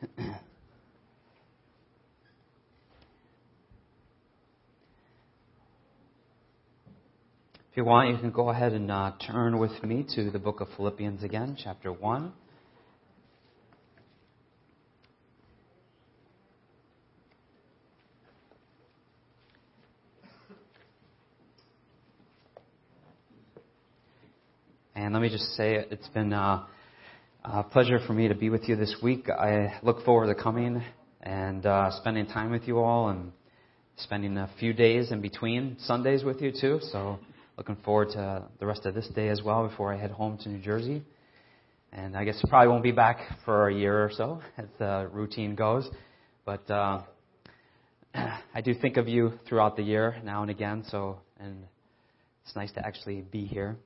If you want, you can go ahead and uh, turn with me to the book of Philippians again, chapter 1. And let me just say, it's been uh, a pleasure for me to be with you this week. I look forward to coming and uh, spending time with you all and spending a few days in between Sundays with you too. So looking forward to the rest of this day as well before I head home to New Jersey. And I guess probably won't be back for a year or so as the routine goes. But uh, I do think of you throughout the year now and again. So and it's nice to actually be here.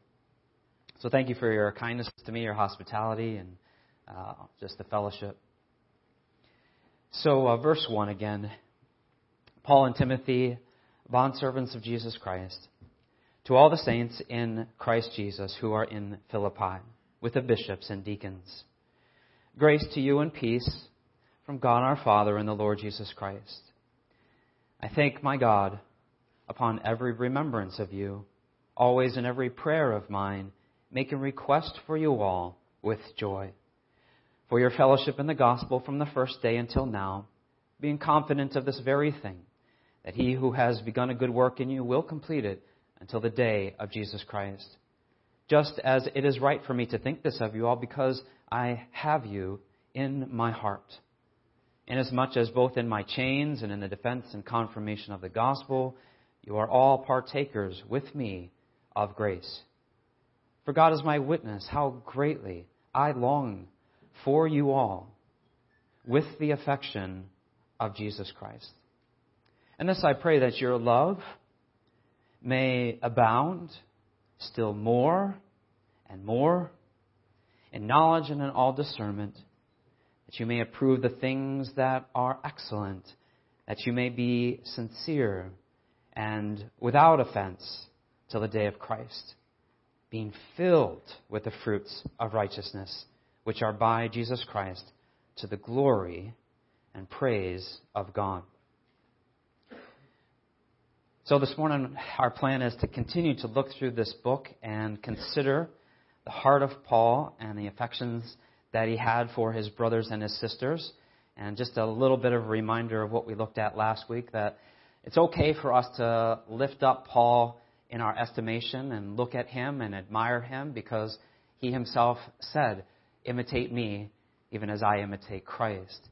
So thank you for your kindness to me, your hospitality, and uh, just the fellowship. So, uh, verse 1 again Paul and Timothy, bondservants of Jesus Christ, to all the saints in Christ Jesus who are in Philippi, with the bishops and deacons. Grace to you and peace from God our Father and the Lord Jesus Christ. I thank my God upon every remembrance of you, always in every prayer of mine making request for you all with joy. For your fellowship in the gospel from the first day until now, being confident of this very thing, that he who has begun a good work in you will complete it until the day of Jesus Christ. Just as it is right for me to think this of you all, because I have you in my heart. Inasmuch as both in my chains and in the defense and confirmation of the gospel, you are all partakers with me of grace. For God is my witness how greatly I long for you all with the affection of Jesus Christ. And this I pray that your love may abound still more and more in knowledge and in all discernment, that you may approve the things that are excellent, that you may be sincere and without offense till the day of Christ being filled with the fruits of righteousness, which are by Jesus Christ, to the glory and praise of God. So this morning, our plan is to continue to look through this book and consider the heart of Paul and the affections that he had for his brothers and his sisters. And just a little bit of a reminder of what we looked at last week that it's okay for us to lift up Paul in our estimation and look at him and admire him because he himself said, Imitate me even as I imitate Christ.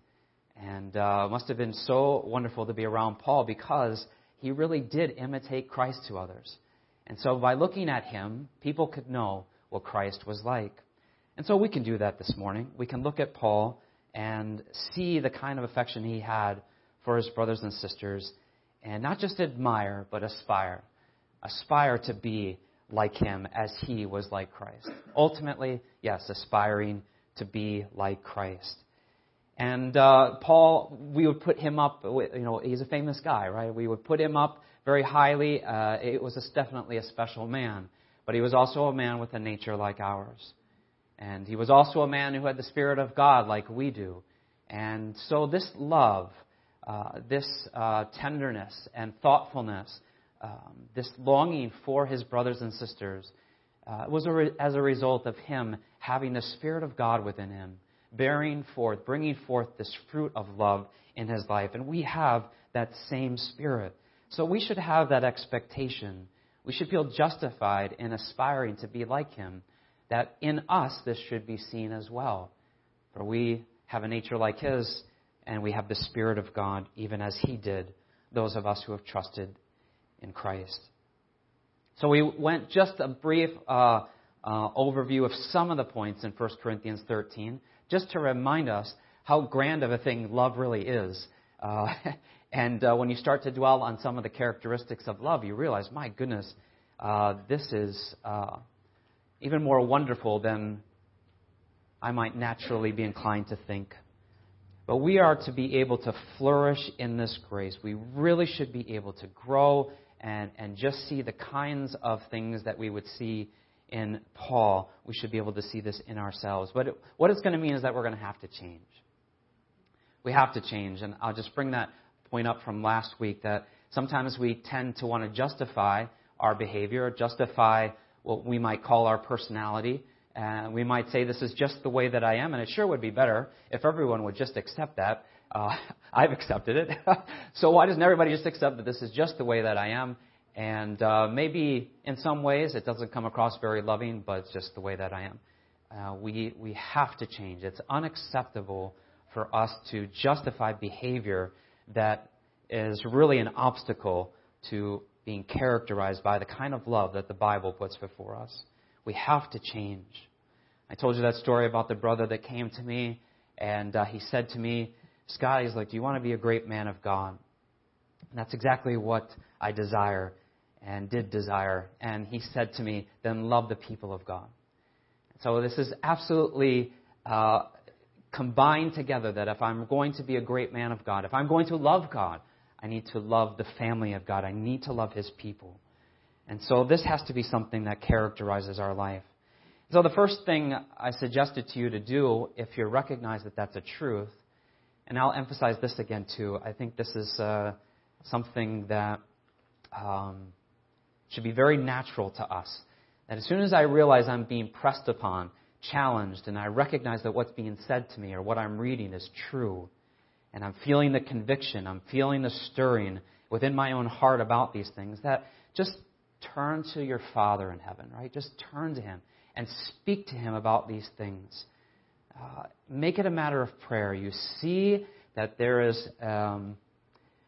And uh, must have been so wonderful to be around Paul because he really did imitate Christ to others. And so by looking at him, people could know what Christ was like. And so we can do that this morning. We can look at Paul and see the kind of affection he had for his brothers and sisters and not just admire, but aspire aspire to be like him as he was like Christ. Ultimately, yes, aspiring to be like Christ. And uh, Paul, we would put him up, you know, he's a famous guy, right? We would put him up very highly. Uh, it was definitely a special man. But he was also a man with a nature like ours. And he was also a man who had the Spirit of God like we do. And so this love, uh, this uh, tenderness and thoughtfulness, um, this longing for his brothers and sisters uh, was a re- as a result of him having the Spirit of God within him, bearing forth, bringing forth this fruit of love in his life. And we have that same Spirit. So we should have that expectation. We should feel justified in aspiring to be like him, that in us this should be seen as well. For we have a nature like his, and we have the Spirit of God, even as he did, those of us who have trusted in Christ. So we went just a brief uh, uh, overview of some of the points in 1 Corinthians 13, just to remind us how grand of a thing love really is. Uh, and uh, when you start to dwell on some of the characteristics of love, you realize, my goodness, uh, this is uh, even more wonderful than I might naturally be inclined to think. But we are to be able to flourish in this grace. We really should be able to grow and, and just see the kinds of things that we would see in Paul, we should be able to see this in ourselves. But it, what it's going to mean is that we're going to have to change. We have to change. And I'll just bring that point up from last week that sometimes we tend to want to justify our behavior, justify what we might call our personality. And we might say, this is just the way that I am, and it sure would be better if everyone would just accept that. Uh, I've accepted it. so why doesn't everybody just accept that this is just the way that I am? And uh, maybe in some ways it doesn't come across very loving, but it's just the way that I am. Uh, we, we have to change. It's unacceptable for us to justify behavior that is really an obstacle to being characterized by the kind of love that the Bible puts before us. We have to change. I told you that story about the brother that came to me, and uh, he said to me, Scott, he's like, Do you want to be a great man of God? And that's exactly what I desire and did desire. And he said to me, Then love the people of God. So this is absolutely uh, combined together that if I'm going to be a great man of God, if I'm going to love God, I need to love the family of God. I need to love his people. And so this has to be something that characterizes our life. So the first thing I suggested to you to do, if you recognize that that's a truth, and I'll emphasize this again too, I think this is uh, something that um, should be very natural to us. That as soon as I realize I'm being pressed upon, challenged, and I recognize that what's being said to me or what I'm reading is true, and I'm feeling the conviction, I'm feeling the stirring within my own heart about these things, that just turn to your Father in heaven, right? Just turn to Him and speak to Him about these things. Uh, make it a matter of prayer. You see that there is um,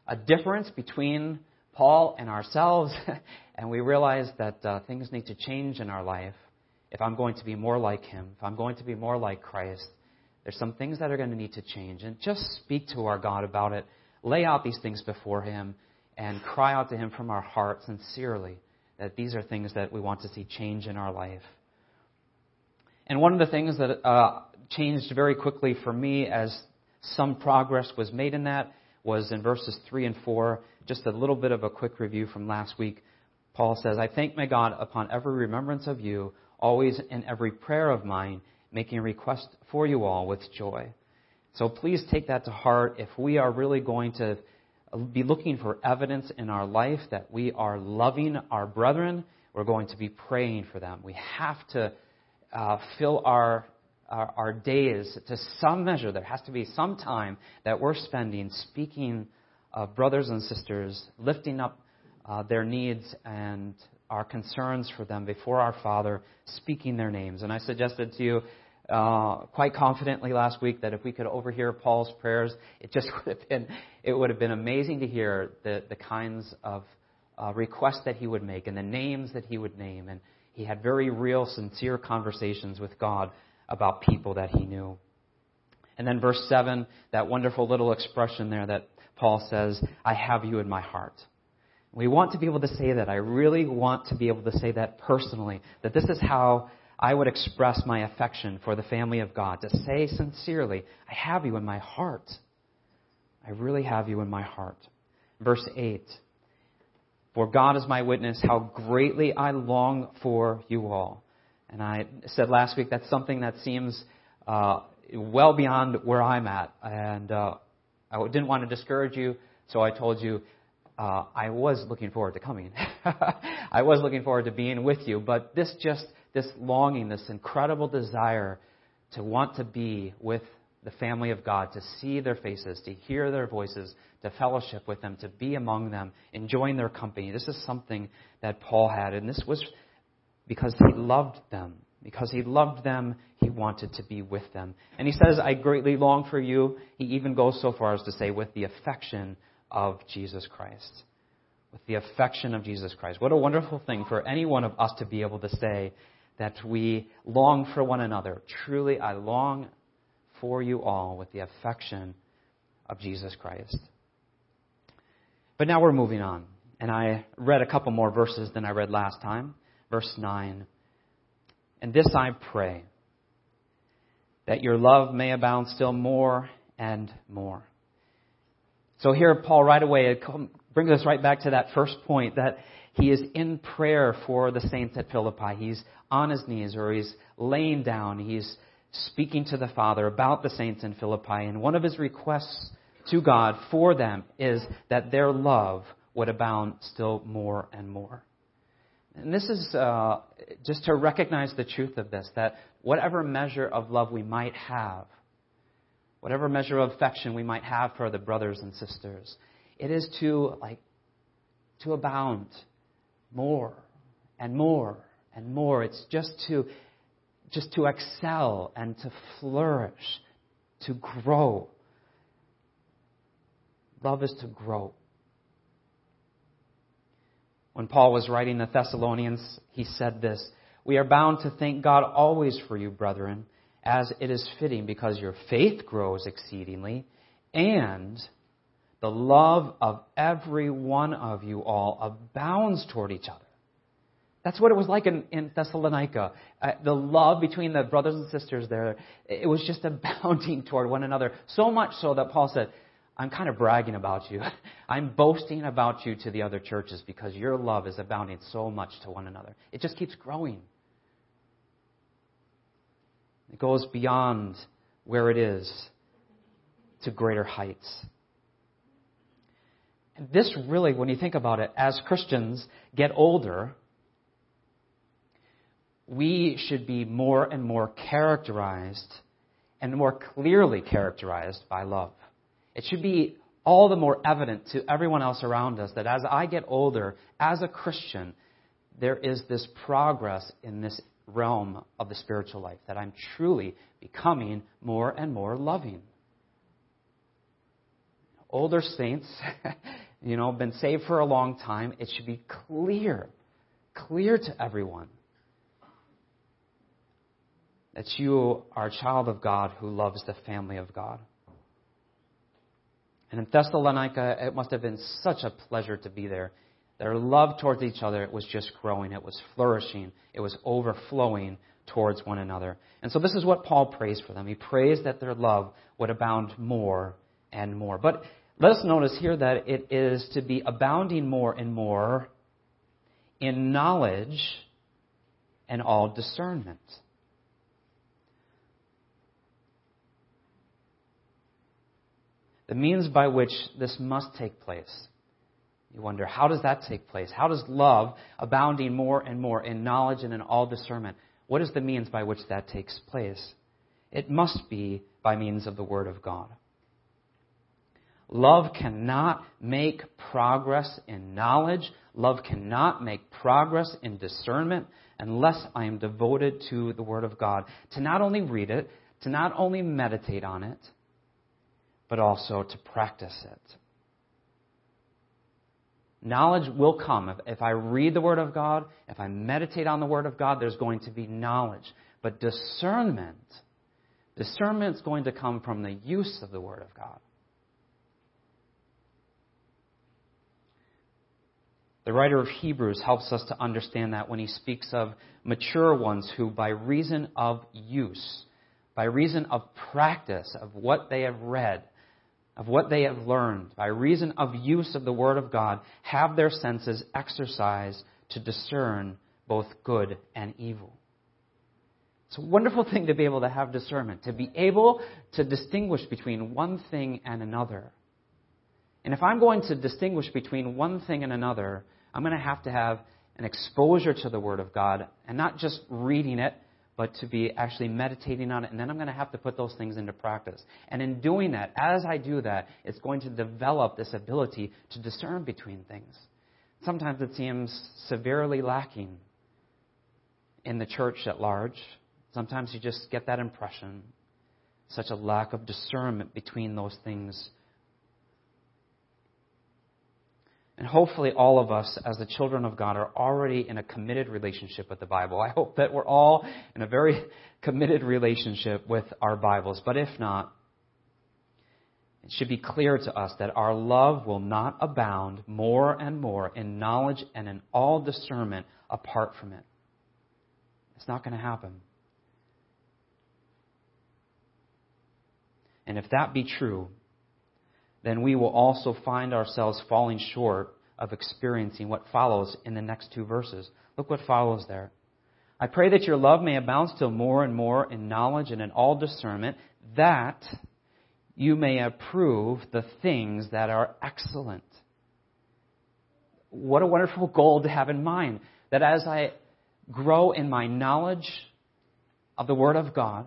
a difference between Paul and ourselves, and we realize that uh, things need to change in our life if I'm going to be more like Him, if I'm going to be more like Christ. There's some things that are going to need to change. And just speak to our God about it. Lay out these things before Him and cry out to Him from our heart sincerely that these are things that we want to see change in our life. And one of the things that uh, changed very quickly for me as some progress was made in that was in verses 3 and 4. Just a little bit of a quick review from last week. Paul says, I thank my God upon every remembrance of you, always in every prayer of mine making a request for you all with joy. So please take that to heart. If we are really going to be looking for evidence in our life that we are loving our brethren, we're going to be praying for them. We have to uh, fill our, our, our days to some measure. There has to be some time that we're spending speaking of brothers and sisters, lifting up uh, their needs and our concerns for them before our Father, speaking their names. And I suggested to you uh, quite confidently last week that if we could overhear Paul's prayers, it just would have been it would have been amazing to hear the the kinds of uh, requests that he would make and the names that he would name, and he had very real, sincere conversations with God about people that he knew. And then verse seven, that wonderful little expression there that Paul says, "I have you in my heart." We want to be able to say that. I really want to be able to say that personally. That this is how I would express my affection for the family of God, to say sincerely, I have you in my heart. I really have you in my heart. Verse 8 For God is my witness, how greatly I long for you all. And I said last week that's something that seems uh, well beyond where I'm at. And uh, I didn't want to discourage you, so I told you uh, I was looking forward to coming. I was looking forward to being with you, but this just this longing, this incredible desire to want to be with the family of God, to see their faces, to hear their voices, to fellowship with them, to be among them, enjoying their company. This is something that Paul had, and this was because he loved them. Because he loved them, he wanted to be with them. And he says, I greatly long for you. He even goes so far as to say, with the affection of Jesus Christ. With the affection of Jesus Christ. What a wonderful thing for any one of us to be able to say that we long for one another. Truly, I long for you all with the affection of Jesus Christ. But now we're moving on. And I read a couple more verses than I read last time. Verse 9. And this I pray, that your love may abound still more and more. So here, Paul right away brings us right back to that first point that he is in prayer for the saints at Philippi. He's on his knees or he's laying down. He's speaking to the Father about the saints in Philippi, and one of his requests to God for them is that their love would abound still more and more. And this is uh, just to recognize the truth of this that whatever measure of love we might have, whatever measure of affection we might have for the brothers and sisters, it is to like to abound more and more and more. It's just to just to excel and to flourish, to grow. Love is to grow. When Paul was writing the Thessalonians, he said this We are bound to thank God always for you, brethren, as it is fitting, because your faith grows exceedingly, and the love of every one of you all abounds toward each other. That's what it was like in, in Thessalonica. Uh, the love between the brothers and sisters there, it was just abounding toward one another. So much so that Paul said, I'm kind of bragging about you. I'm boasting about you to the other churches because your love is abounding so much to one another. It just keeps growing. It goes beyond where it is to greater heights. And this really, when you think about it, as Christians get older, we should be more and more characterized and more clearly characterized by love. It should be all the more evident to everyone else around us that as I get older, as a Christian, there is this progress in this realm of the spiritual life, that I'm truly becoming more and more loving. Older saints, you know, been saved for a long time, it should be clear, clear to everyone that you are a child of God who loves the family of God. And in Thessalonica, it must have been such a pleasure to be there. Their love towards each other it was just growing, it was flourishing, it was overflowing towards one another. And so this is what Paul prays for them. He prays that their love would abound more and more. But let us notice here that it is to be abounding more and more in knowledge and all discernment. The means by which this must take place. You wonder, how does that take place? How does love, abounding more and more in knowledge and in all discernment, what is the means by which that takes place? It must be by means of the Word of God. Love cannot make progress in knowledge. Love cannot make progress in discernment unless I am devoted to the Word of God. To not only read it, to not only meditate on it, but also to practice it. Knowledge will come. If, if I read the Word of God, if I meditate on the Word of God, there's going to be knowledge. But discernment, discernment is going to come from the use of the Word of God. The writer of Hebrews helps us to understand that when he speaks of mature ones who, by reason of use, by reason of practice of what they have read, of what they have learned by reason of use of the Word of God have their senses exercised to discern both good and evil. It's a wonderful thing to be able to have discernment, to be able to distinguish between one thing and another. And if I'm going to distinguish between one thing and another, I'm going to have to have an exposure to the Word of God and not just reading it but to be actually meditating on it. And then I'm going to have to put those things into practice. And in doing that, as I do that, it's going to develop this ability to discern between things. Sometimes it seems severely lacking in the church at large. Sometimes you just get that impression. Such a lack of discernment between those things And hopefully, all of us, as the children of God, are already in a committed relationship with the Bible. I hope that we're all in a very committed relationship with our Bibles. But if not, it should be clear to us that our love will not abound more and more in knowledge and in all discernment apart from it. It's not going to happen. And if that be true, then we will also find ourselves falling short of experiencing what follows in the next two verses. Look what follows there. I pray that your love may abound still more and more in knowledge and in all discernment, that you may approve the things that are excellent. What a wonderful goal to have in mind. That as I grow in my knowledge of the Word of God,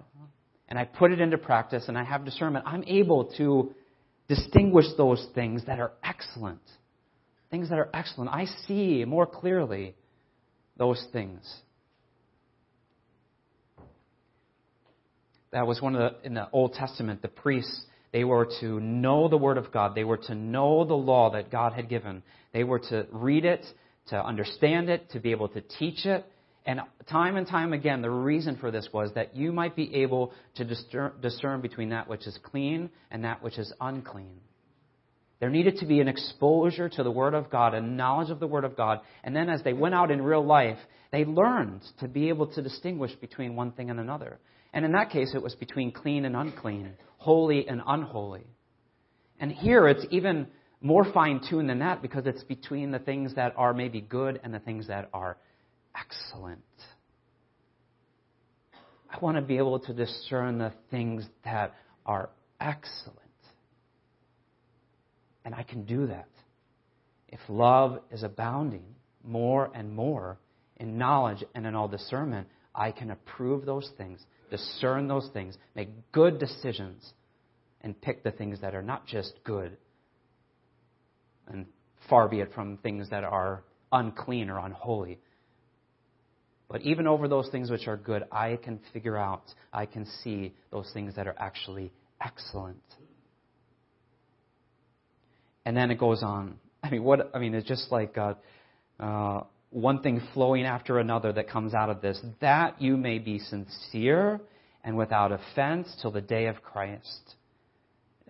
and I put it into practice and I have discernment, I'm able to distinguish those things that are excellent. Things that are excellent. I see more clearly those things. That was one of the, in the Old Testament, the priests, they were to know the Word of God. They were to know the law that God had given. They were to read it, to understand it, to be able to teach it. And time and time again, the reason for this was that you might be able to discern between that which is clean and that which is unclean. There needed to be an exposure to the Word of God, a knowledge of the Word of God. And then as they went out in real life, they learned to be able to distinguish between one thing and another. And in that case, it was between clean and unclean, holy and unholy. And here it's even more fine tuned than that because it's between the things that are maybe good and the things that are excellent. I want to be able to discern the things that are excellent. And I can do that. If love is abounding more and more in knowledge and in all discernment, I can approve those things, discern those things, make good decisions, and pick the things that are not just good, and far be it from things that are unclean or unholy. But even over those things which are good, I can figure out, I can see those things that are actually excellent. And then it goes on. I mean, what? I mean, it's just like uh, uh, one thing flowing after another that comes out of this. That you may be sincere and without offense till the day of Christ.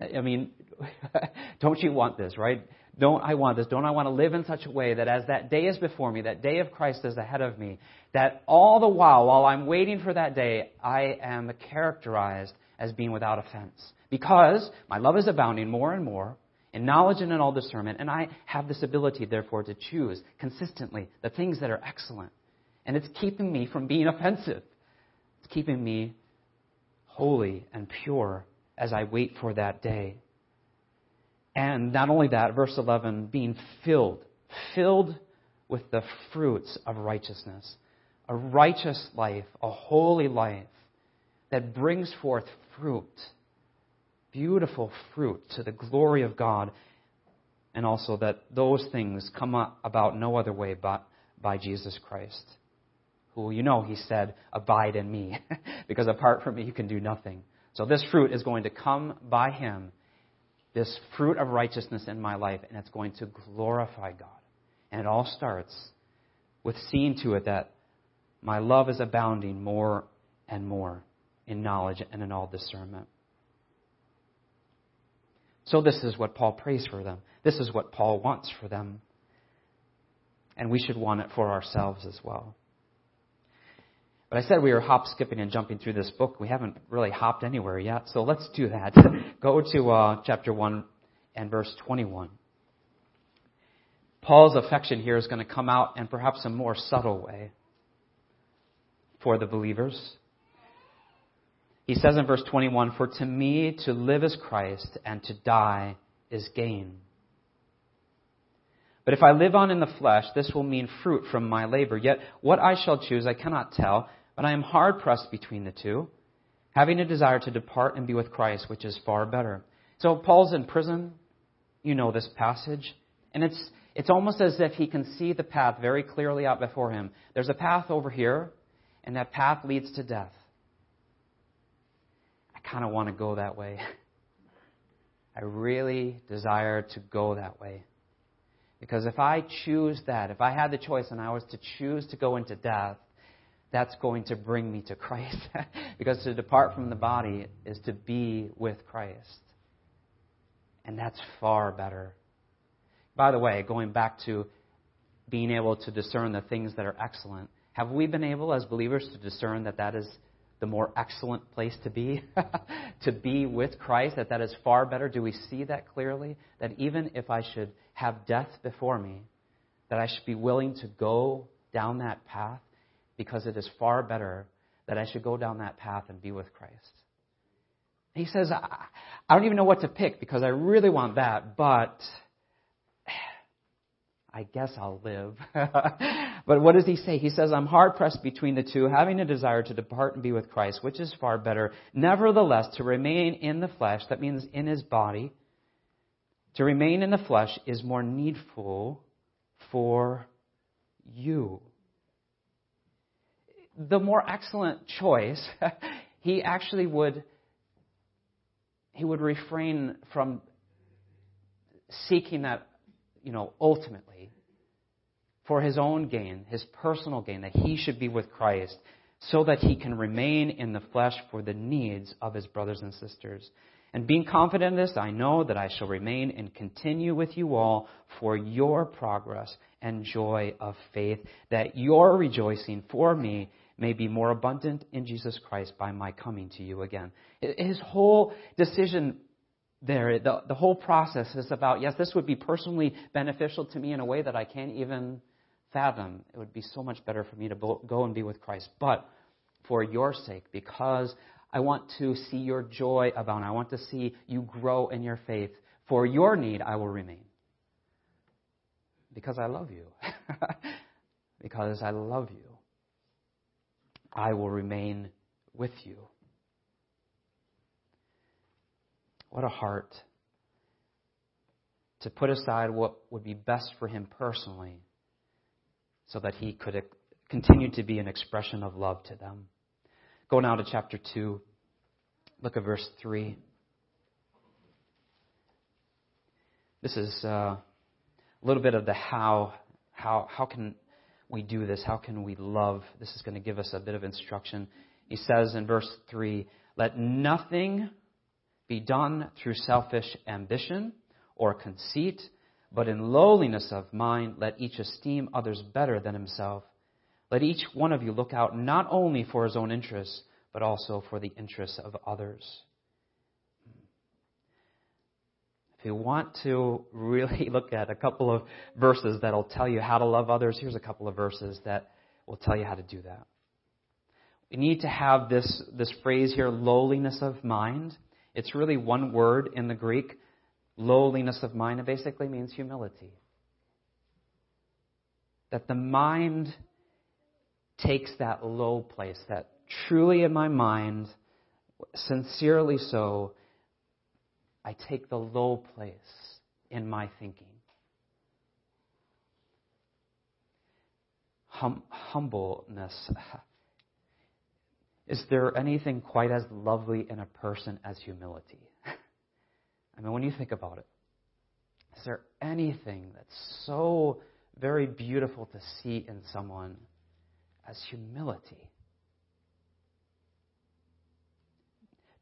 I mean, don't you want this, right? Don't I want this? Don't I want to live in such a way that as that day is before me, that day of Christ is ahead of me, that all the while, while I'm waiting for that day, I am characterized as being without offense? Because my love is abounding more and more in knowledge and in all discernment, and I have this ability, therefore, to choose consistently the things that are excellent. And it's keeping me from being offensive. It's keeping me holy and pure as I wait for that day. And not only that, verse 11, being filled, filled with the fruits of righteousness. A righteous life, a holy life that brings forth fruit beautiful fruit to the glory of God, and also that those things come about no other way but by Jesus Christ, who you know he said, Abide in me, because apart from me you can do nothing. So this fruit is going to come by him, this fruit of righteousness in my life, and it's going to glorify God. And it all starts with seeing to it that my love is abounding more and more in knowledge and in all discernment. So, this is what Paul prays for them. This is what Paul wants for them. And we should want it for ourselves as well. But I said we were hop, skipping, and jumping through this book. We haven't really hopped anywhere yet, so let's do that. Go to uh, chapter 1 and verse 21. Paul's affection here is going to come out in perhaps a more subtle way for the believers. He says in verse 21 For to me to live is Christ, and to die is gain. But if I live on in the flesh, this will mean fruit from my labor. Yet what I shall choose I cannot tell, but I am hard pressed between the two, having a desire to depart and be with Christ, which is far better. So Paul's in prison. You know this passage. And it's, it's almost as if he can see the path very clearly out before him. There's a path over here, and that path leads to death kind of want to go that way. I really desire to go that way. Because if I choose that, if I had the choice and I was to choose to go into death, that's going to bring me to Christ. because to depart from the body is to be with Christ. And that's far better. By the way, going back to being able to discern the things that are excellent, have we been able as believers to discern that that is the more excellent place to be, to be with Christ, that that is far better? Do we see that clearly? That even if I should have death before me, that I should be willing to go down that path because it is far better that I should go down that path and be with Christ. He says, I don't even know what to pick because I really want that, but I guess I'll live. but what does he say? He says, I'm hard pressed between the two, having a desire to depart and be with Christ, which is far better. Nevertheless, to remain in the flesh, that means in his body, to remain in the flesh is more needful for you. The more excellent choice, he actually would he would refrain from seeking that, you know, ultimately for his own gain, his personal gain, that he should be with Christ so that he can remain in the flesh for the needs of his brothers and sisters. And being confident in this, I know that I shall remain and continue with you all for your progress and joy of faith, that your rejoicing for me may be more abundant in Jesus Christ by my coming to you again. His whole decision there, the, the whole process is about, yes, this would be personally beneficial to me in a way that I can't even fathom. It would be so much better for me to go and be with Christ. But for your sake, because I want to see your joy abound, I want to see you grow in your faith. For your need, I will remain. Because I love you. because I love you. I will remain with you. What a heart to put aside what would be best for him personally so that he could continue to be an expression of love to them. Go now to chapter 2. Look at verse 3. This is uh, a little bit of the how. How, how can we do this? How can we love? This is going to give us a bit of instruction. He says in verse 3 Let nothing be done through selfish ambition or conceit, but in lowliness of mind, let each esteem others better than himself. Let each one of you look out not only for his own interests, but also for the interests of others. If you want to really look at a couple of verses that'll tell you how to love others, here's a couple of verses that will tell you how to do that. We need to have this, this phrase here, lowliness of mind. It's really one word in the Greek. Lowliness of mind. It basically means humility. That the mind takes that low place, that truly in my mind, sincerely so, I take the low place in my thinking. Hum- humbleness. Is there anything quite as lovely in a person as humility? I mean, when you think about it, is there anything that's so very beautiful to see in someone as humility?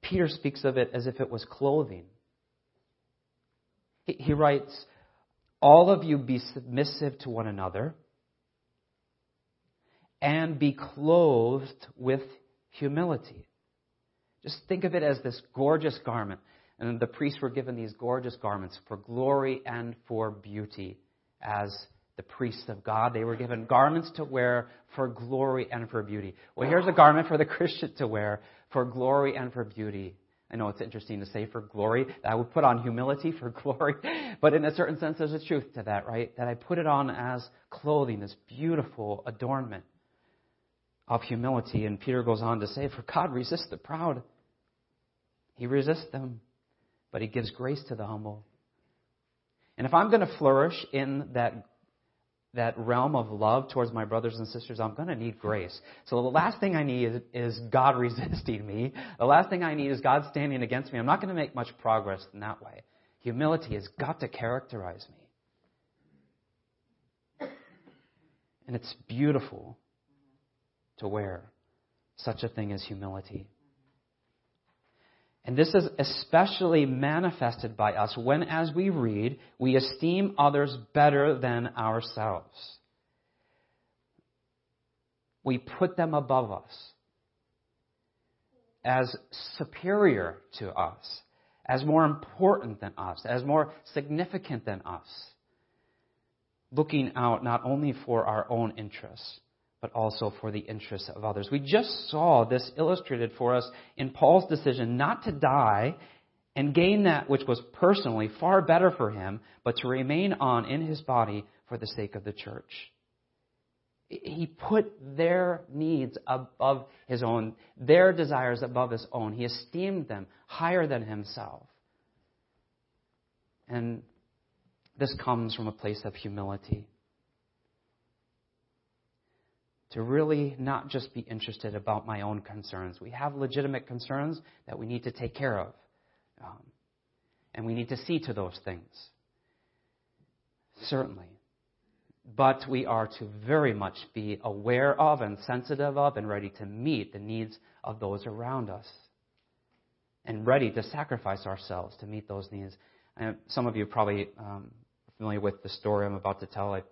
Peter speaks of it as if it was clothing. He writes, All of you be submissive to one another and be clothed with humility. Just think of it as this gorgeous garment. And the priests were given these gorgeous garments for glory and for beauty as the priests of God. They were given garments to wear for glory and for beauty. Well, here's a garment for the Christian to wear for glory and for beauty. I know it's interesting to say for glory. I would put on humility for glory. But in a certain sense, there's a truth to that, right? That I put it on as clothing, this beautiful adornment of humility. And Peter goes on to say, For God resists the proud. He resists them, but he gives grace to the humble. And if I'm going to flourish in that that realm of love towards my brothers and sisters, I'm going to need grace. So the last thing I need is, is, God resisting me. The last thing I need is God standing against me. I'm not going to make much progress in that way. Humility has got to characterize me. And it's beautiful to wear such a thing as humility. And this is especially manifested by us when, as we read, we esteem others better than ourselves. We put them above us as superior to us, as more important than us, as more significant than us, looking out not only for our own interests, but also for the interests of others. We just saw this illustrated for us in Paul's decision not to die and gain that which was personally far better for him, but to remain on in his body for the sake of the church. He put their needs above his own, their desires above his own. He esteemed them higher than himself. And this comes from a place of humility. To really not just be interested about my own concerns. We have legitimate concerns that we need to take care of. Um, and we need to see to those things. Certainly. But we are to very much be aware of and sensitive of and ready to meet the needs of those around us. And ready to sacrifice ourselves to meet those needs. And some of you probably um, familiar with the story I'm about to tell. I,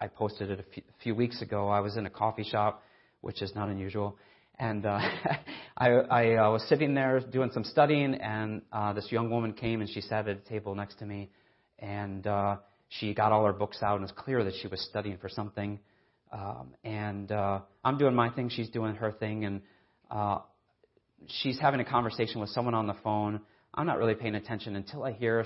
I posted it a few, weeks ago. I was in a coffee shop, which is not unusual, and uh, I, I uh, was sitting there doing some studying, and uh, this young woman came and she sat at a table next to me, and uh, she got all her books out, and it's clear that she was studying for something. Um, and uh, I'm doing my thing, she's doing her thing, and uh, she's having a conversation with someone on the phone. I'm not really paying attention until I hear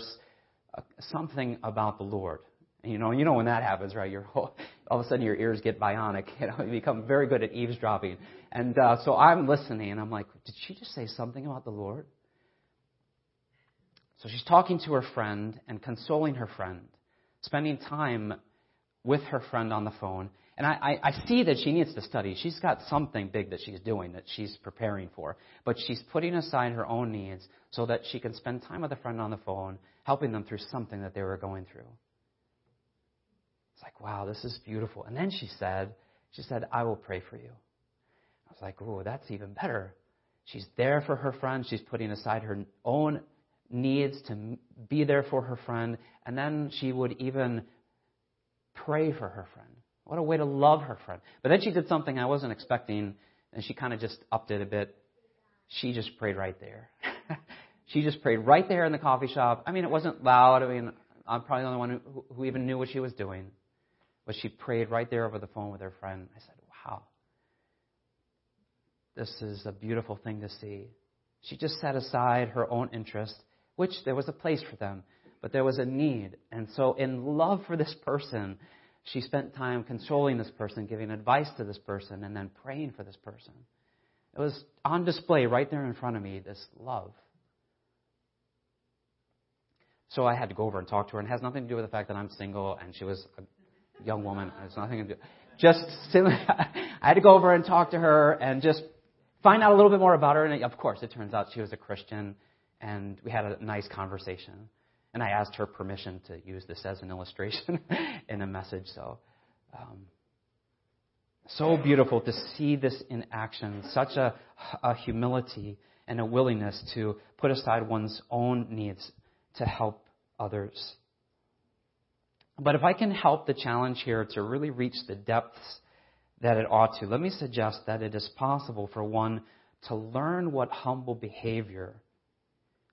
uh, something about the Lord. You know, you know when that happens, right? Your all of a sudden your ears get bionic. You know, you become very good at eavesdropping. And uh, so I'm listening, and I'm like, did she just say something about the Lord? So she's talking to her friend and consoling her friend, spending time with her friend on the phone. And I, I, I see that she needs to study. She's got something big that she's doing that she's preparing for. But she's putting aside her own needs so that she can spend time with a friend on the phone, helping them through something that they were going through. Like, wow, this is beautiful. And then she said, she said, I will pray for you. I was like, oh, that's even better. She's there for her friend. She's putting aside her own needs to be there for her friend. And then she would even pray for her friend. What a way to love her friend. But then she did something I wasn't expecting, and she kind of just upped it a bit. She just prayed right there. she just prayed right there in the coffee shop. I mean, it wasn't loud. I mean, I'm probably the only one who, who even knew what she was doing. But she prayed right there over the phone with her friend. I said, wow. This is a beautiful thing to see. She just set aside her own interest, which there was a place for them, but there was a need. And so, in love for this person, she spent time consoling this person, giving advice to this person, and then praying for this person. It was on display right there in front of me, this love. So I had to go over and talk to her, and it has nothing to do with the fact that I'm single and she was young woman. Has nothing to do. Just I had to go over and talk to her and just find out a little bit more about her. And of course, it turns out she was a Christian, and we had a nice conversation. And I asked her permission to use this as an illustration in a message. So, um, so beautiful to see this in action. Such a, a humility and a willingness to put aside one's own needs to help others. But if I can help the challenge here to really reach the depths that it ought to, let me suggest that it is possible for one to learn what humble behavior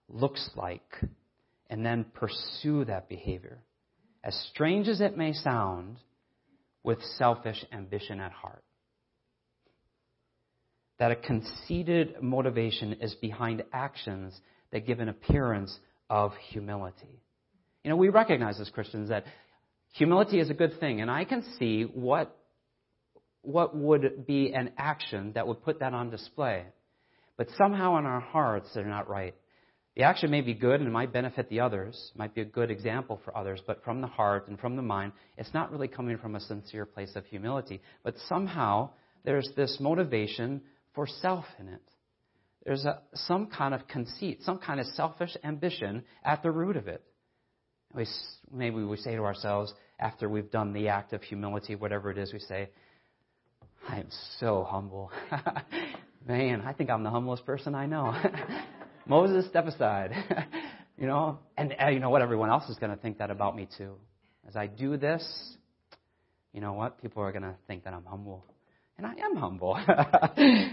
looks like and then pursue that behavior. As strange as it may sound, with selfish ambition at heart. That a conceited motivation is behind actions that give an appearance of humility. You know, we recognize as Christians that humility is a good thing, and I can see what, what would be an action that would put that on display. But somehow in our hearts, they're not right. The action may be good and it might benefit the others, might be a good example for others, but from the heart and from the mind, it's not really coming from a sincere place of humility. But somehow there's this motivation for self in it. There's a, some kind of conceit, some kind of selfish ambition at the root of it. We, maybe we say to ourselves, after we've done the act of humility, whatever it is, we say, I am so humble. Man, I think I'm the humblest person I know. Moses, step aside. you know, and uh, you know what? Everyone else is going to think that about me too. As I do this, you know what? People are going to think that I'm humble. And I am humble.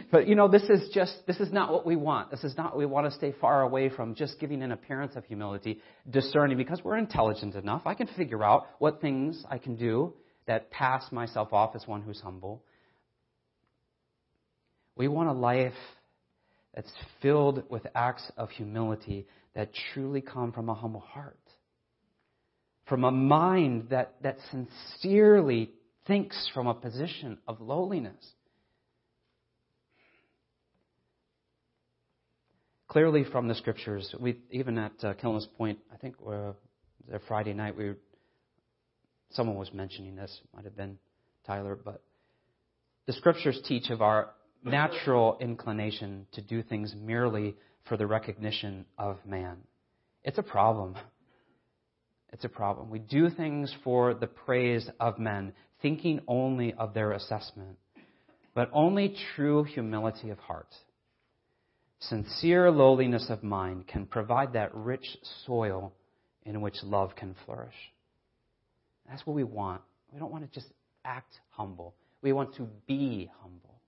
but you know, this is just, this is not what we want. This is not we want to stay far away from just giving an appearance of humility, discerning, because we're intelligent enough. I can figure out what things I can do that pass myself off as one who's humble. We want a life that's filled with acts of humility that truly come from a humble heart, from a mind that, that sincerely thinks from a position of lowliness. Clearly, from the scriptures, we even at uh, Point, I think uh, Friday night, we someone was mentioning this, might have been Tyler, but the scriptures teach of our natural inclination to do things merely for the recognition of man. It's a problem. It's a problem. We do things for the praise of men, thinking only of their assessment. But only true humility of heart, sincere lowliness of mind can provide that rich soil in which love can flourish. That's what we want. We don't want to just act humble. We want to be humble.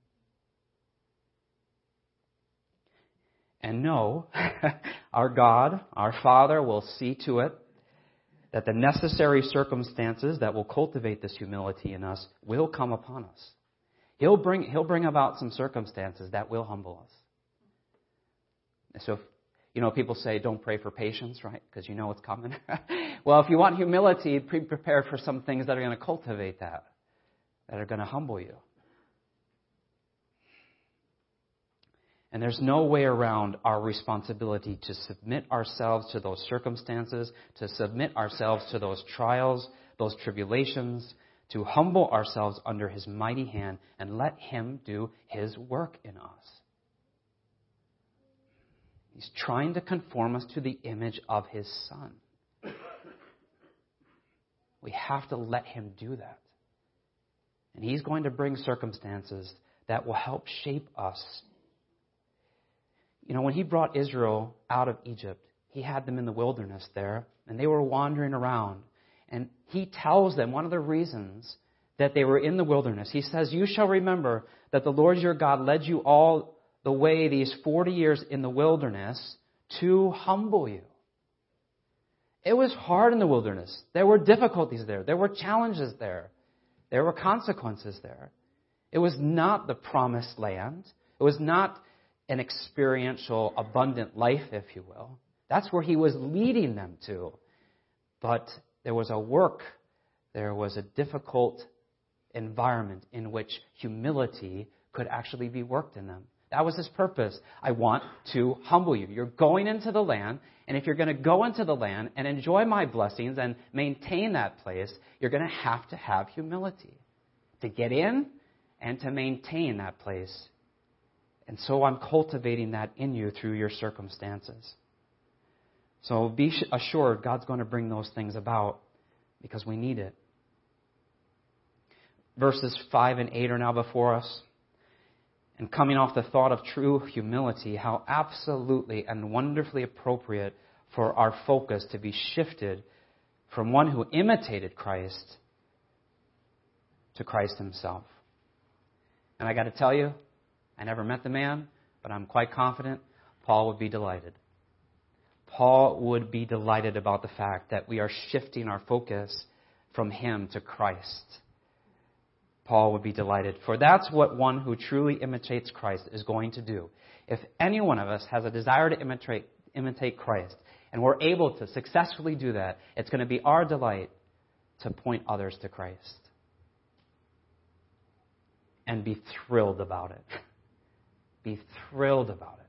And know our God, our Father, will see to it that the necessary circumstances that will cultivate this humility in us will come upon us. He'll bring, he'll bring about some circumstances that will humble us. So, you know, people say don't pray for patience, right? Because you know it's coming. well, if you want humility, be prepared for some things that are going to cultivate that, that are going to humble you. And there's no way around our responsibility to submit ourselves to those circumstances, to submit ourselves to those trials, those tribulations, to humble ourselves under His mighty hand and let Him do His work in us. He's trying to conform us to the image of His Son. We have to let Him do that. And He's going to bring circumstances that will help shape us you know, when he brought Israel out of Egypt, he had them in the wilderness there, and they were wandering around. And he tells them one of the reasons that they were in the wilderness. He says, You shall remember that the Lord your God led you all the way these 40 years in the wilderness to humble you. It was hard in the wilderness. There were difficulties there. There were challenges there. There were consequences there. It was not the promised land. It was not an experiential, abundant life, if you will. That's where he was leading them to. But there was a work, there was a difficult environment in which humility could actually be worked in them. That was his purpose. I want to humble you. You're going into the land, and if you're going to go into the land and enjoy my blessings and maintain that place, you're going to have to have humility to get in and to maintain that place and so I'm cultivating that in you through your circumstances. So be assured God's going to bring those things about because we need it. Verses 5 and 8 are now before us. And coming off the thought of true humility, how absolutely and wonderfully appropriate for our focus to be shifted from one who imitated Christ to Christ himself. And I got to tell you, I never met the man, but I'm quite confident Paul would be delighted. Paul would be delighted about the fact that we are shifting our focus from him to Christ. Paul would be delighted, for that's what one who truly imitates Christ is going to do. If any one of us has a desire to imitate, imitate Christ, and we're able to successfully do that, it's going to be our delight to point others to Christ and be thrilled about it. be thrilled about it.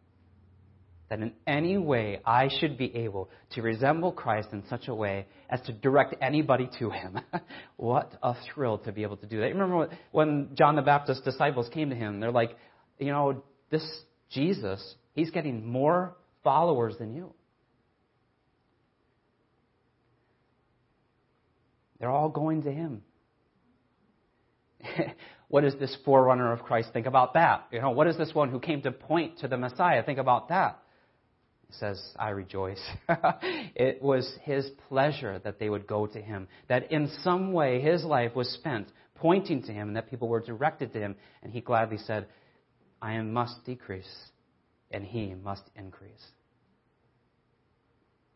That in any way I should be able to resemble Christ in such a way as to direct anybody to Him. what a thrill to be able to do that. Remember when John the Baptist's disciples came to him, they're like, you know, this Jesus, he's getting more followers than you. They're all going to him. What does this forerunner of Christ think about that? You know, what does this one who came to point to the Messiah think about that? He says, I rejoice. it was his pleasure that they would go to him, that in some way his life was spent pointing to him and that people were directed to him. And he gladly said, I must decrease and he must increase.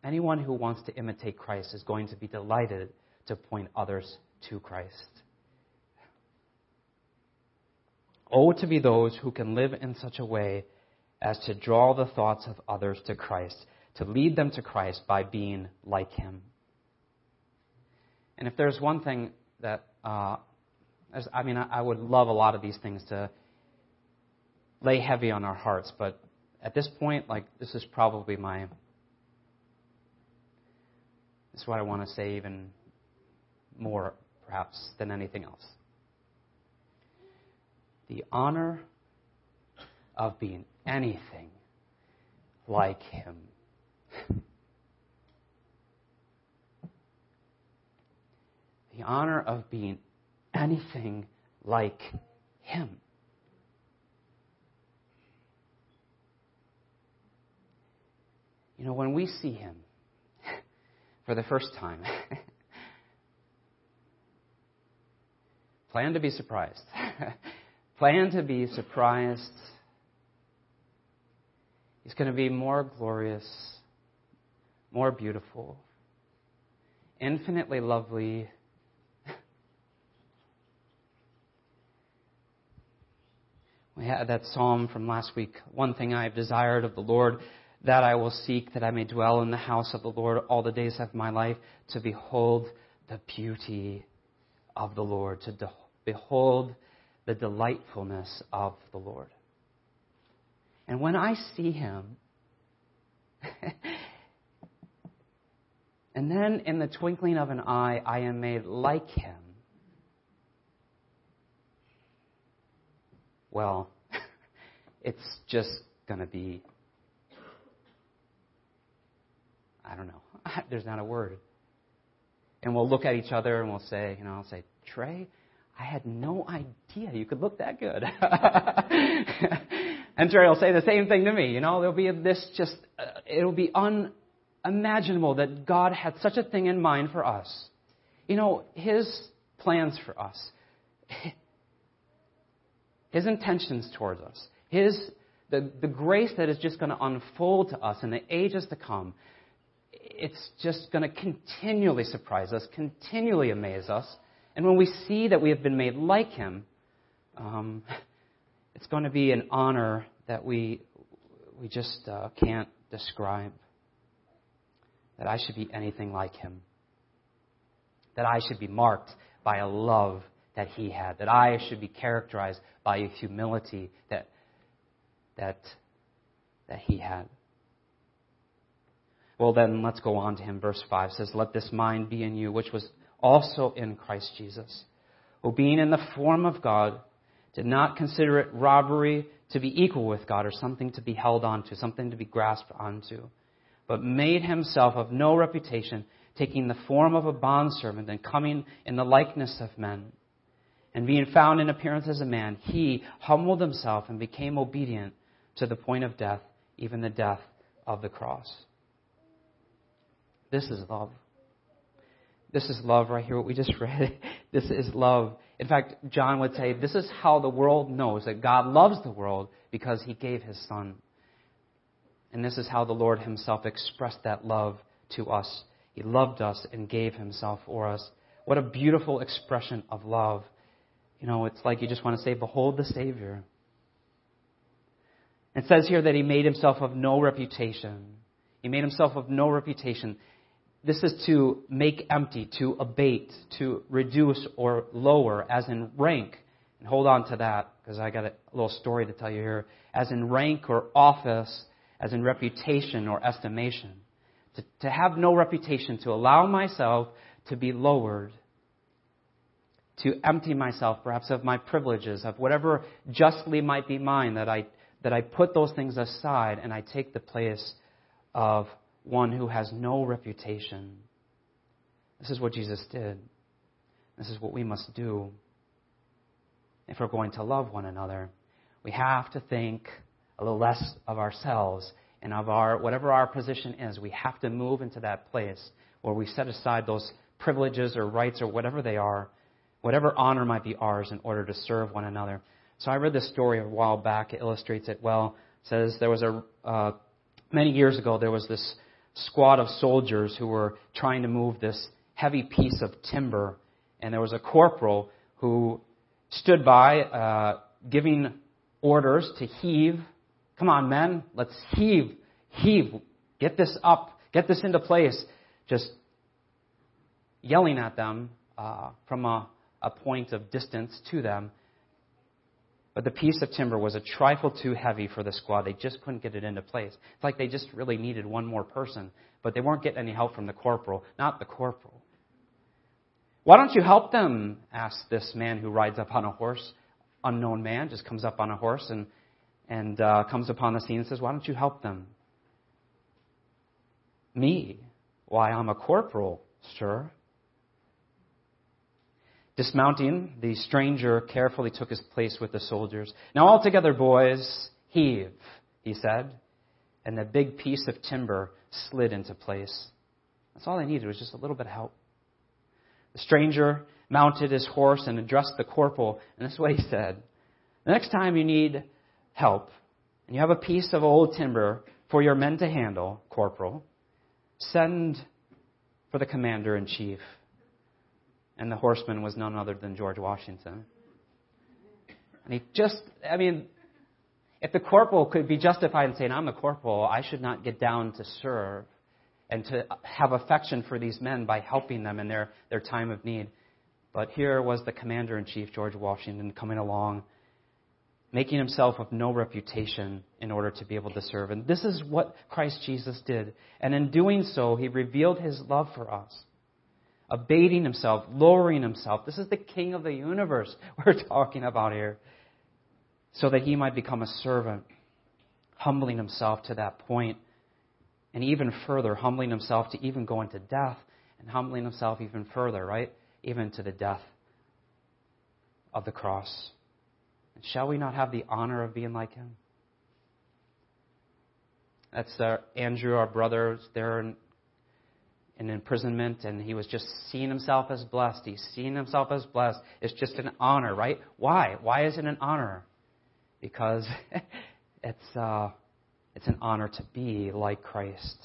Anyone who wants to imitate Christ is going to be delighted to point others to Christ. Oh, to be those who can live in such a way as to draw the thoughts of others to Christ, to lead them to Christ by being like Him. And if there's one thing that, uh, I mean, I would love a lot of these things to lay heavy on our hearts, but at this point, like, this is probably my, this is what I want to say even more, perhaps, than anything else. The honor of being anything like Him. the honor of being anything like Him. You know, when we see Him for the first time, plan to be surprised. plan to be surprised. He's going to be more glorious, more beautiful, infinitely lovely, We had that psalm from last week. One thing I have desired of the Lord, that I will seek, that I may dwell in the house of the Lord all the days of my life, to behold the beauty of the Lord, to behold the delightfulness of the Lord. And when I see him, and then in the twinkling of an eye, I am made like him well, it's just going to be, I don't know. There's not a word. And we'll look at each other and we'll say, you know, I'll say, Trey, I had no idea you could look that good. and Trey will say the same thing to me. You know, there'll be this just, uh, it'll be unimaginable that God had such a thing in mind for us. You know, His plans for us his intentions towards us, his, the, the grace that is just going to unfold to us in the ages to come, it's just going to continually surprise us, continually amaze us. And when we see that we have been made like him, um, it's going to be an honor that we, we just uh, can't describe. That I should be anything like him. That I should be marked by a love that he had, that I should be characterized by a humility that, that, that he had. Well, then let's go on to him. Verse 5 says, Let this mind be in you, which was also in Christ Jesus, who being in the form of God, did not consider it robbery to be equal with God or something to be held onto, something to be grasped onto, but made himself of no reputation, taking the form of a bondservant and coming in the likeness of men. And being found in appearance as a man, he humbled himself and became obedient to the point of death, even the death of the cross. This is love. This is love right here, what we just read. This is love. In fact, John would say, This is how the world knows that God loves the world because he gave his Son. And this is how the Lord himself expressed that love to us. He loved us and gave himself for us. What a beautiful expression of love. You know, it's like you just want to say, Behold the Savior. It says here that he made himself of no reputation. He made himself of no reputation. This is to make empty, to abate, to reduce or lower, as in rank. And hold on to that, because I got a little story to tell you here. As in rank or office, as in reputation or estimation. To, to have no reputation, to allow myself to be lowered to empty myself, perhaps, of my privileges, of whatever justly might be mine, that I, that I put those things aside and I take the place of one who has no reputation. This is what Jesus did. This is what we must do if we're going to love one another. We have to think a little less of ourselves and of our whatever our position is. We have to move into that place where we set aside those privileges or rights or whatever they are whatever honor might be ours in order to serve one another. So I read this story a while back. It illustrates it well. It says there was a uh, many years ago there was this squad of soldiers who were trying to move this heavy piece of timber, and there was a corporal who stood by, uh, giving orders to heave. Come on, men, let's heave, heave, get this up, get this into place. Just yelling at them uh, from a, a point of distance to them. But the piece of timber was a trifle too heavy for the squad. They just couldn't get it into place. It's like they just really needed one more person, but they weren't getting any help from the corporal, not the corporal. Why don't you help them? asked this man who rides up on a horse. Unknown man just comes up on a horse and, and uh, comes upon the scene and says, Why don't you help them? Me? Why, I'm a corporal, sir. Dismounting, the stranger carefully took his place with the soldiers. Now, all together, boys, heave, he said. And the big piece of timber slid into place. That's all they needed was just a little bit of help. The stranger mounted his horse and addressed the corporal, and this is what he said. The next time you need help, and you have a piece of old timber for your men to handle, corporal, send for the commander in chief. And the horseman was none other than George Washington. And he just, I mean, if the corporal could be justified in saying, I'm a corporal, I should not get down to serve and to have affection for these men by helping them in their, their time of need. But here was the commander in chief, George Washington, coming along, making himself of no reputation in order to be able to serve. And this is what Christ Jesus did. And in doing so, he revealed his love for us abating himself, lowering himself. This is the king of the universe we're talking about here. So that he might become a servant, humbling himself to that point, and even further, humbling himself to even go into death, and humbling himself even further, right? Even to the death of the cross. And shall we not have the honor of being like him? That's uh, Andrew, our brother, there in in imprisonment and he was just seeing himself as blessed. He's seeing himself as blessed. It's just an honor, right? Why? Why is it an honor? Because it's, uh, it's an honor to be like Christ.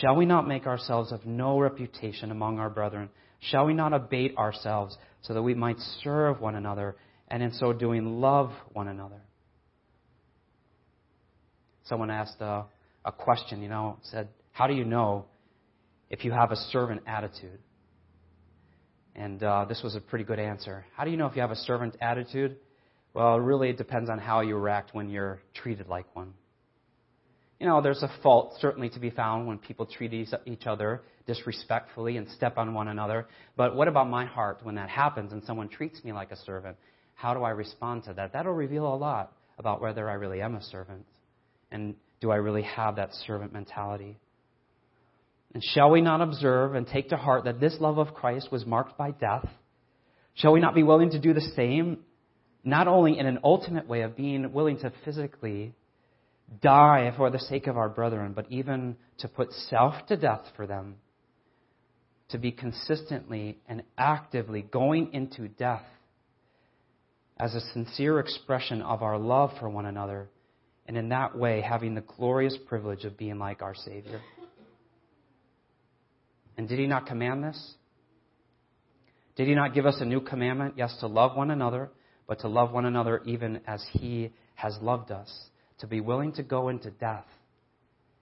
Shall we not make ourselves of no reputation among our brethren? Shall we not abate ourselves so that we might serve one another and in so doing love one another? Someone asked a, a question, you know, said, How do you know if you have a servant attitude? And uh, this was a pretty good answer. How do you know if you have a servant attitude? Well, really, it depends on how you react when you're treated like one. You know, there's a fault certainly to be found when people treat each other disrespectfully and step on one another. But what about my heart when that happens and someone treats me like a servant? How do I respond to that? That'll reveal a lot about whether I really am a servant. And do I really have that servant mentality? And shall we not observe and take to heart that this love of Christ was marked by death? Shall we not be willing to do the same, not only in an ultimate way of being willing to physically die for the sake of our brethren, but even to put self to death for them? To be consistently and actively going into death as a sincere expression of our love for one another, and in that way having the glorious privilege of being like our Savior. And did he not command this? Did he not give us a new commandment? Yes, to love one another, but to love one another even as he has loved us. To be willing to go into death,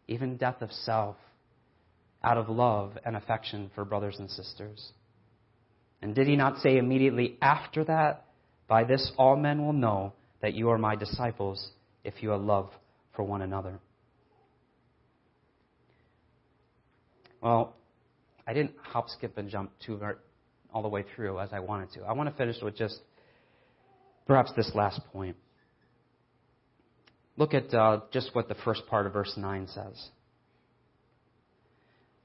even death of self, out of love and affection for brothers and sisters. And did he not say immediately after that, By this all men will know that you are my disciples if you have love for one another? Well, I didn't hop, skip, and jump too all the way through as I wanted to. I want to finish with just perhaps this last point. Look at uh, just what the first part of verse 9 says.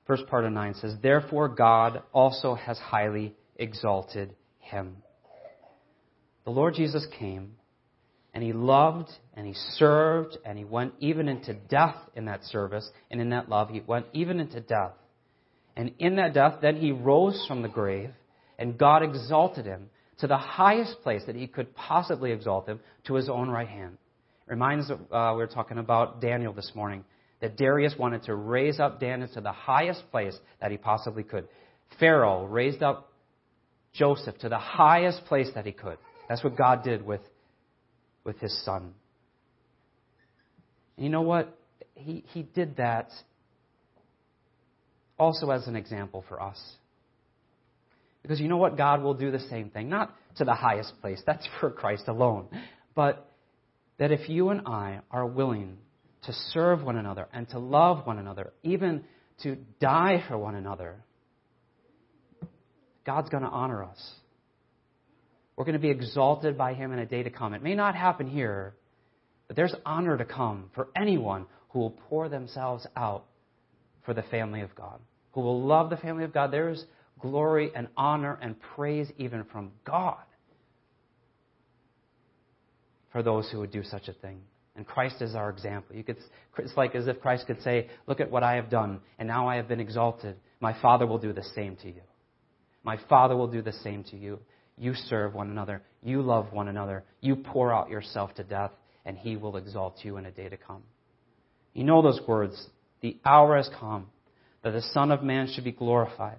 First part of 9 says, Therefore God also has highly exalted him. The Lord Jesus came, and he loved, and he served, and he went even into death in that service, and in that love, he went even into death and in that death, then he rose from the grave, and God exalted him to the highest place that he could possibly exalt him, to his own right hand. It reminds uh, we were talking about Daniel this morning, that Darius wanted to raise up Daniel to the highest place that he possibly could. Pharaoh raised up Joseph to the highest place that he could. That's what God did with with his son. And you know what? He, he did that also as an example for us. Because you know what? God will do the same thing. Not to the highest place, that's for Christ alone. But that if you and I are willing to serve one another and to love one another, even to die for one another, God's going to honor us. We're going to be exalted by Him in a day to come. It may not happen here, but there's honor to come for anyone who will pour themselves out for the family of God, who will love the family of God. There's glory and honor and praise even from God for those who would do such a thing. And Christ is our example. You could, it's like as if Christ could say, Look at what I have done, and now I have been exalted. My Father will do the same to you. My Father will do the same to you. You serve one another. You love one another. You pour out yourself to death, and He will exalt you in a day to come. You know those words. The hour has come that the Son of Man should be glorified.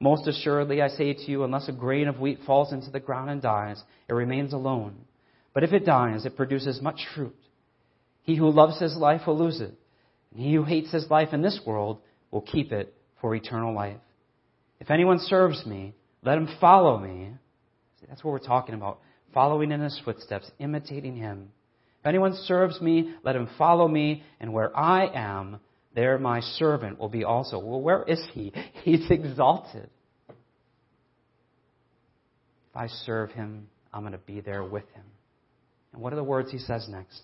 Most assuredly, I say to you, unless a grain of wheat falls into the ground and dies, it remains alone. But if it dies, it produces much fruit. He who loves his life will lose it, and he who hates his life in this world will keep it for eternal life. If anyone serves me, let him follow me. See, that's what we're talking about. Following in his footsteps, imitating him. If anyone serves me, let him follow me, and where I am, there my servant will be also. Well, where is he? He's exalted. If I serve him, I'm going to be there with him. And what are the words he says next?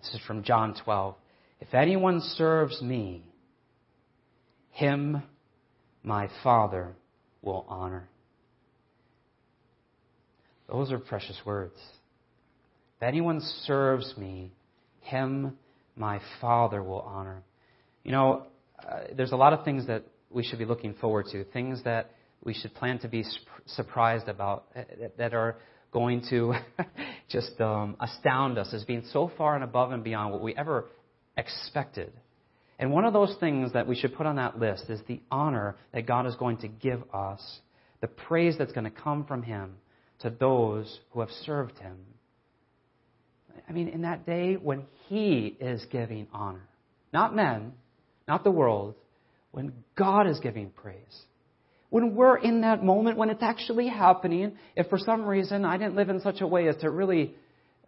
This is from John 12. If anyone serves me, him my Father will honor. Those are precious words. If anyone serves me, him my Father will honor. You know, uh, there's a lot of things that we should be looking forward to, things that we should plan to be surprised about, uh, that are going to just um, astound us as being so far and above and beyond what we ever expected. And one of those things that we should put on that list is the honor that God is going to give us, the praise that's going to come from Him to those who have served Him. I mean, in that day when He is giving honor, not men, not the world, when God is giving praise. When we're in that moment, when it's actually happening, if for some reason I didn't live in such a way as to really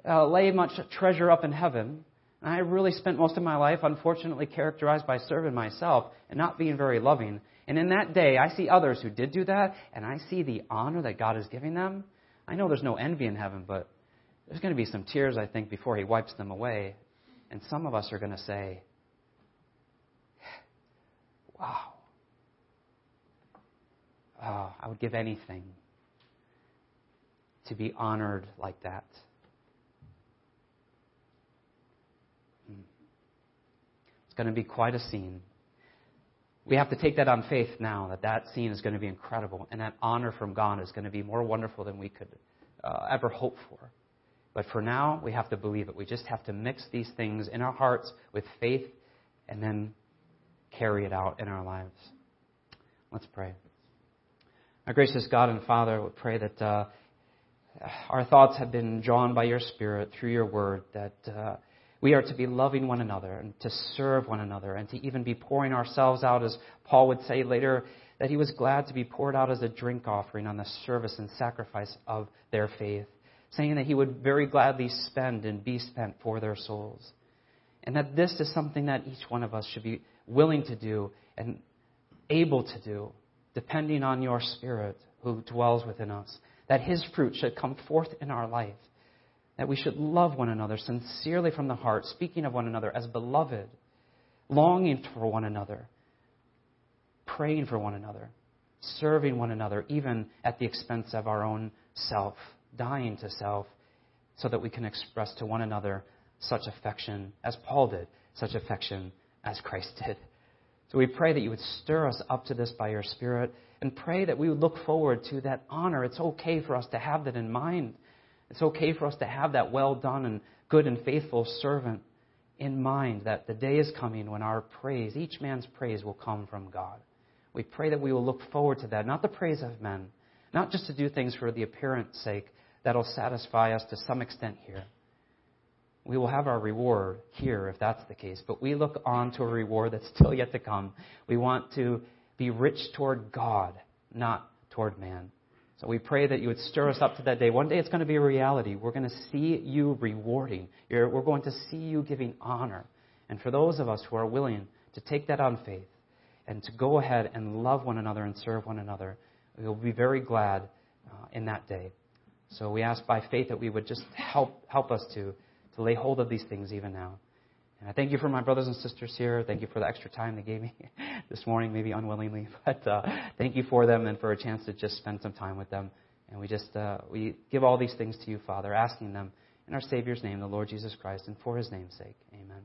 uh, lay much treasure up in heaven, and I really spent most of my life, unfortunately, characterized by serving myself and not being very loving. And in that day, I see others who did do that, and I see the honor that God is giving them. I know there's no envy in heaven, but there's going to be some tears, I think, before He wipes them away. And some of us are going to say, Wow. Oh, I would give anything to be honored like that. Hmm. It's going to be quite a scene. We have to take that on faith now that that scene is going to be incredible and that honor from God is going to be more wonderful than we could uh, ever hope for. But for now, we have to believe it. We just have to mix these things in our hearts with faith and then carry it out in our lives. Let's pray. Our gracious God and Father, we pray that uh, our thoughts have been drawn by your Spirit through your word, that uh, we are to be loving one another and to serve one another and to even be pouring ourselves out, as Paul would say later, that he was glad to be poured out as a drink offering on the service and sacrifice of their faith, saying that he would very gladly spend and be spent for their souls. And that this is something that each one of us should be willing to do and able to do depending on your Spirit who dwells within us, that His fruit should come forth in our life, that we should love one another sincerely from the heart, speaking of one another as beloved, longing for one another, praying for one another, serving one another, even at the expense of our own self, dying to self, so that we can express to one another such affection as Paul did, such affection as Christ did. So we pray that you would stir us up to this by your Spirit and pray that we would look forward to that honor. It's okay for us to have that in mind. It's okay for us to have that well done and good and faithful servant in mind that the day is coming when our praise, each man's praise, will come from God. We pray that we will look forward to that, not the praise of men, not just to do things for the appearance sake, that'll satisfy us to some extent here. We will have our reward here if that's the case, but we look on to a reward that's still yet to come. We want to be rich toward God, not toward man. So we pray that you would stir us up to that day. One day it's going to be a reality. We're going to see you rewarding. We're going to see you giving honor. And for those of us who are willing to take that on faith and to go ahead and love one another and serve one another, we will be very glad uh, in that day. So we ask by faith that we would just help, help us to, to lay hold of these things even now. And I thank you for my brothers and sisters here. Thank you for the extra time they gave me this morning, maybe unwillingly, but uh, thank you for them and for a chance to just spend some time with them. And we just uh, we give all these things to you, Father, asking them in our Savior's name, the Lord Jesus Christ, and for His name's sake. Amen.